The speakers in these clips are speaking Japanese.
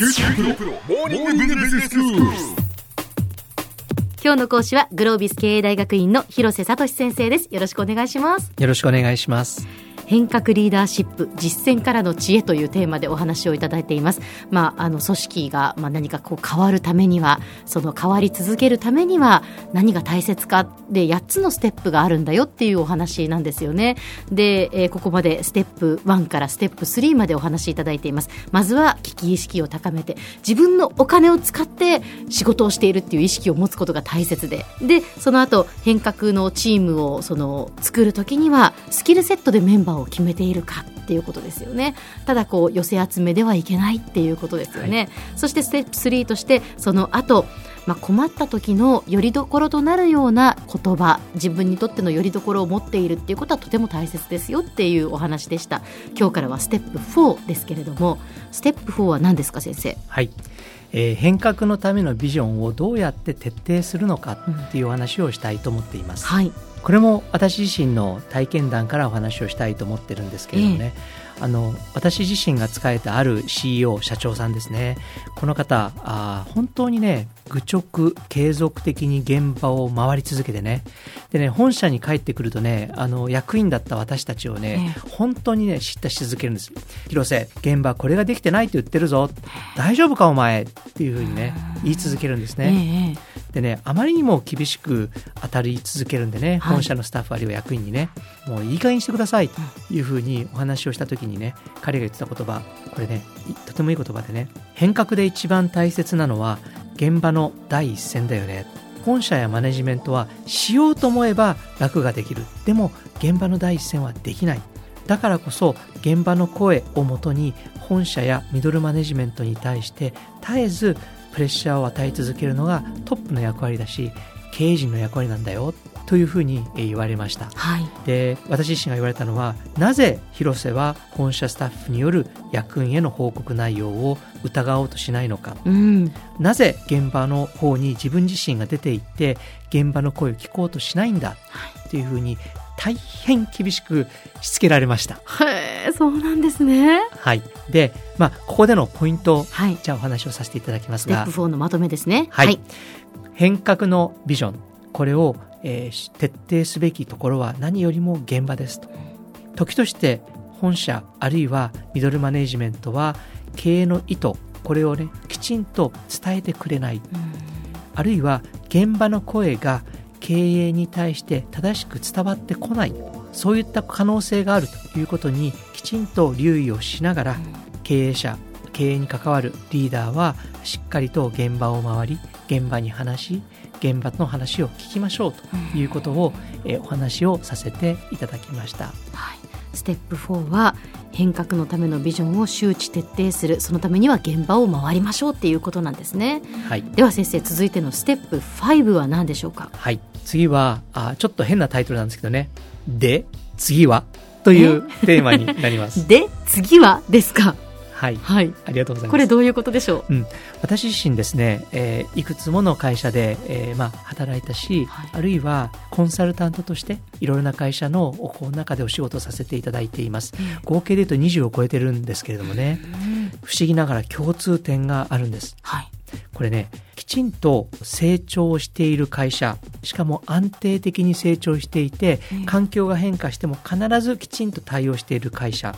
今日の講師はグロービス経営大学院の広瀬聡先生です。よろしくお願いします。よろしくお願いします変革リーダーシップ実践からの知恵というテーマでお話をいただいています。まあ、あの組織が、まあ、何かこう変わるためにはその変わり続けるためには何が大切かで8つのステップがあるんだよっていうお話なんですよね。で、えー、ここまでステップ1からステップ3までお話しいただいています。まずは危機意識を高めて自分のお金を使って仕事をしているっていう意識を持つことが大切ででその後変革のチームをその作るときにはスキルセットでメンバーを決めているかっていうことですよね。ただこう寄せ集めではいけないっていうことですよね、はい、そしてステップ3としてその後まあ、困った時のよりどころとなるような言葉自分にとってのよりどころを持っているっていうことはとても大切ですよっていうお話でした。今日からはステップ4ですけれどもステップ4は何ですか先生？はい。えー、変革のためのビジョンをどうやって徹底するのかっていうお話をしたいと思っています。はい、これも私自身の体験談からお話をしたいと思ってるんですけれどもね、えー、あの私自身が使えたある CEO 社長さんですね。この方あ本当にね愚直継続的に現場を回り続けてね。でね本社に帰ってくるとねあの役員だった私たちをね、えー、本当にね叱咤し続けるんです。広瀬現場これができてないって言ってるぞ。大丈夫かお前っていうふうにね言い続けるんですね、えー、でねあまりにも厳しく当たり続けるんでね、本社のスタッフあるいは役員にねもういい加減にしてくださいというふうにお話をした時にね彼が言ってた言葉。これねとてもいい言葉でね変革で一番大切なのは現場の第一線だよね。本社やマネジメントはしようと思えば楽ができる。でも現場の第一線はできない。だからこそ現場の声をもとに本社やミドルマネジメントに対して絶えずプレッシャーを与え続けるのがトップの役割だし経営陣の役割なんだよというふうに言われました、はい、で私自身が言われたのはなぜ広瀬は本社スタッフによる役員への報告内容を疑おうとしないのか、うん、なぜ現場の方に自分自身が出ていって現場の声を聞こうとしないんだというふうに大変厳しくしつけられました。へえ、そうなんですね。はい。で、まあ、ここでのポイント、はい、じゃあお話をさせていただきますが。ステップ4のまとめですね。はい。はい、変革のビジョン、これを、えー、徹底すべきところは何よりも現場ですと。時として本社あるいはミドルマネジメントは経営の意図。これをねきちんと伝えてくれない、あるいは現場の声が経営に対して正しく伝わってこない。そういった可能性がある。ということにきちんと留意をしながら経営者経営に関わるリーダーはしっかりと現場を回り現場に話し現場の話を聞きましょうということを、えお話をさせていただきました。はい。ステップ4は変革のためのビジョンを周知徹底する。そのためには現場を回りましょうっていうことなんですね、はい、では先生続いてのステップ5は何でしょうか？はい。次はあちょっと変なタイトルなんですけどね。で次は？というテーマになります。で次はですか？はい、はい、ありがとうございます。これどういうことでしょう、うん、私自身ですね、えー、いくつもの会社で、えーまあ、働いたし、はい、あるいはコンサルタントとしていろいろな会社のこの中でお仕事させていただいています、うん、合計で言うと20を超えてるんですけれどもね、不思議ながら共通点があるんです、はい、これねきちんと成長している会社しかも安定的に成長していて環境が変化しても必ずきちんと対応している会社。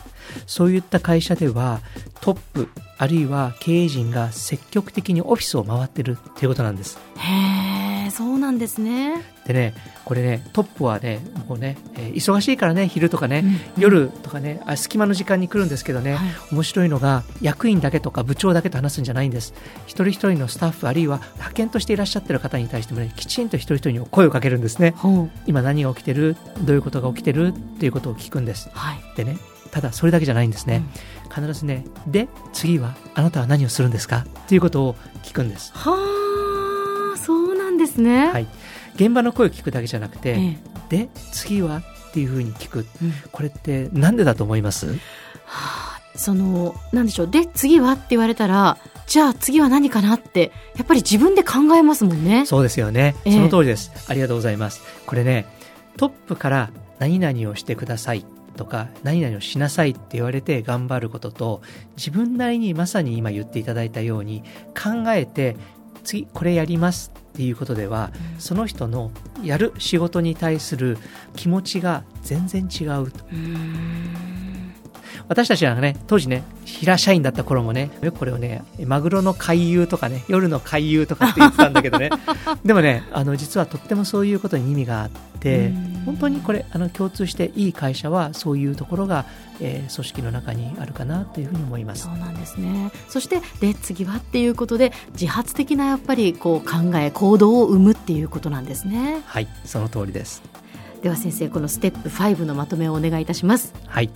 そういった会社ではトップあるいは経営陣が積極的にオフィスを回ってるっていうことなんです。へえそうなんですね。でねこれねトップはねもうね、えー、忙しいからね昼とかね、うん、夜とかねあ隙間の時間に来るんですけどね、はい、面白いのが役員だけとか部長だけと話すんじゃないんです。一人一人のスタッフあるいは派遣としていらっしゃってる方に対してもねきちんと一人一人に声をかけるんですね、今何が起きてるどういうことが起きてるっていうことを聞くんです、はい、でねただそれだけじゃないんですね、うん、必ずねで次はあなたは何をするんですか？っていうことを聞くんです。はあですね。はい。現場の声を聞くだけじゃなくて、ええ、で次はっていうふうに聞く、うん、これってなんでだと思います、はあ、そのなんでしょう。で次はって言われたらじゃあ次は何かなってやっぱり自分で考えますもんね。そうですよね、その通りです。ありがとうございます。これねトップから何々をしてくださいとか何々をしなさいって言われて頑張ることと自分なりにまさに今言っていただいたように考えて次これやりますっていうことでは、うん、その人のやる仕事に対する気持ちが全然違うと。私たちはね、当時ね、平社員だった頃もね、よくこれをね、マグロの回遊とかね、夜の回遊とかって言ってたんだけどね、でもね、あの、実はとってもそういうことに意味があって、本当にこれ、あの、共通していい会社はそういうところが、えー、組織の中にあるかなというふうに思います。そうなんですね。そして、で、次はっていうことで、自発的なやっぱりこう考え、行動を生むっていうことなんですね。はい、その通りです。では先生、このステップ5のまとめをお願いいたします。はい。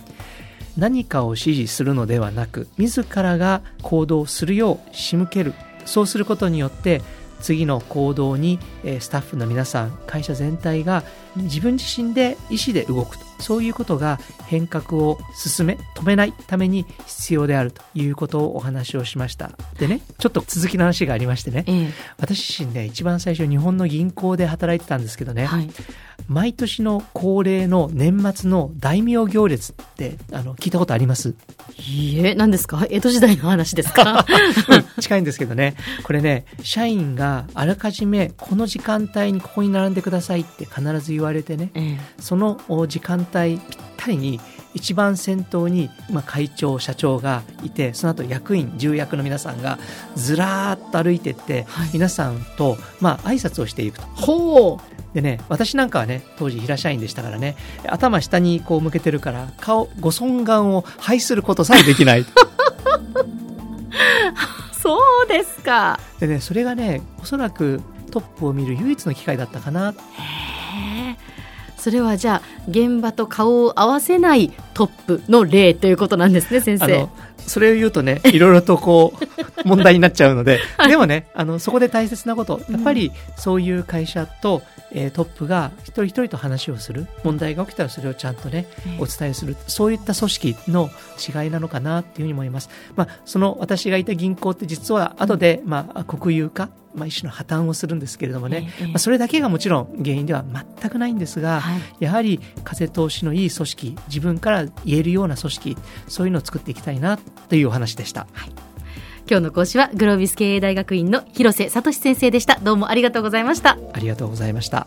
何かを指示するのではなく自らが行動するよう仕向けるそうすることによって次の行動にスタッフの皆さん会社全体が自分自身で意思で動くと。そういうことが変革を進め止めないために必要であるということをお話をしました。でねちょっと続きの話がありましてね、ええ、私自身ね一番最初日本の銀行で働いてたんですけどね、はい、毎年の恒例の年末の大名行列ってあの聞いたことあります？いいえ何ですか？江戸時代の話ですか、うん、近いんですけどね。これね社員があらかじめこの時間帯にここに並んでくださいって必ず言われてね、ええ、その時間帯ぴったりに一番先頭に、まあ、会長社長がいてその後役員重役の皆さんがずらーっと歩いていって、はい、皆さんと、まあ挨拶をしていくと。ほう。でね、私なんかはね、当時平社員でしたからね、頭下にこう向けてるから、顔、ご尊顔を拝することさえできない。そうですか。でね、それがね、おそらくトップを見る唯一の機会だったかな。へえ。それはじゃあ現場と顔を合わせないトップの例ということなんですね先生。それを言うとねいろいろとこう 問題になっちゃうので、はい、でもねあのそこで大切なことやっぱりそういう会社と、えー、トップが一人一人と話をする問題が起きたらそれをちゃんとねお伝えするそういった組織の違いなのかなっていうふうに思います、まあ、その私がいた銀行って実は後で、まあ、国有化まあ、一種の破綻をするんですけれどもね、え。まあ、それだけがもちろん原因では全くないんですが、はい、やはり風通しのいい組織自分から言えるような組織そういうのを作っていきたいなというお話でした。はい。今日の講師はグロービス経営大学院の広瀬聡先生でした。どうもありがとうございました。ありがとうございました